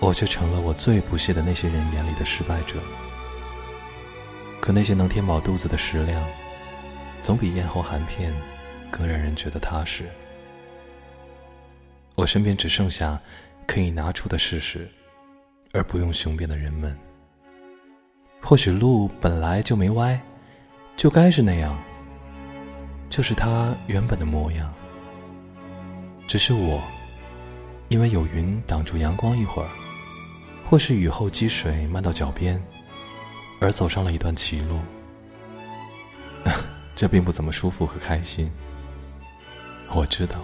我却成了我最不屑的那些人眼里的失败者。可那些能填饱肚子的食粮，总比咽喉含片更让人觉得踏实。我身边只剩下可以拿出的事实，而不用雄辩的人们。或许路本来就没歪，就该是那样，就是它原本的模样。只是我，因为有云挡住阳光一会儿，或是雨后积水漫到脚边。而走上了一段歧路，这并不怎么舒服和开心。我知道。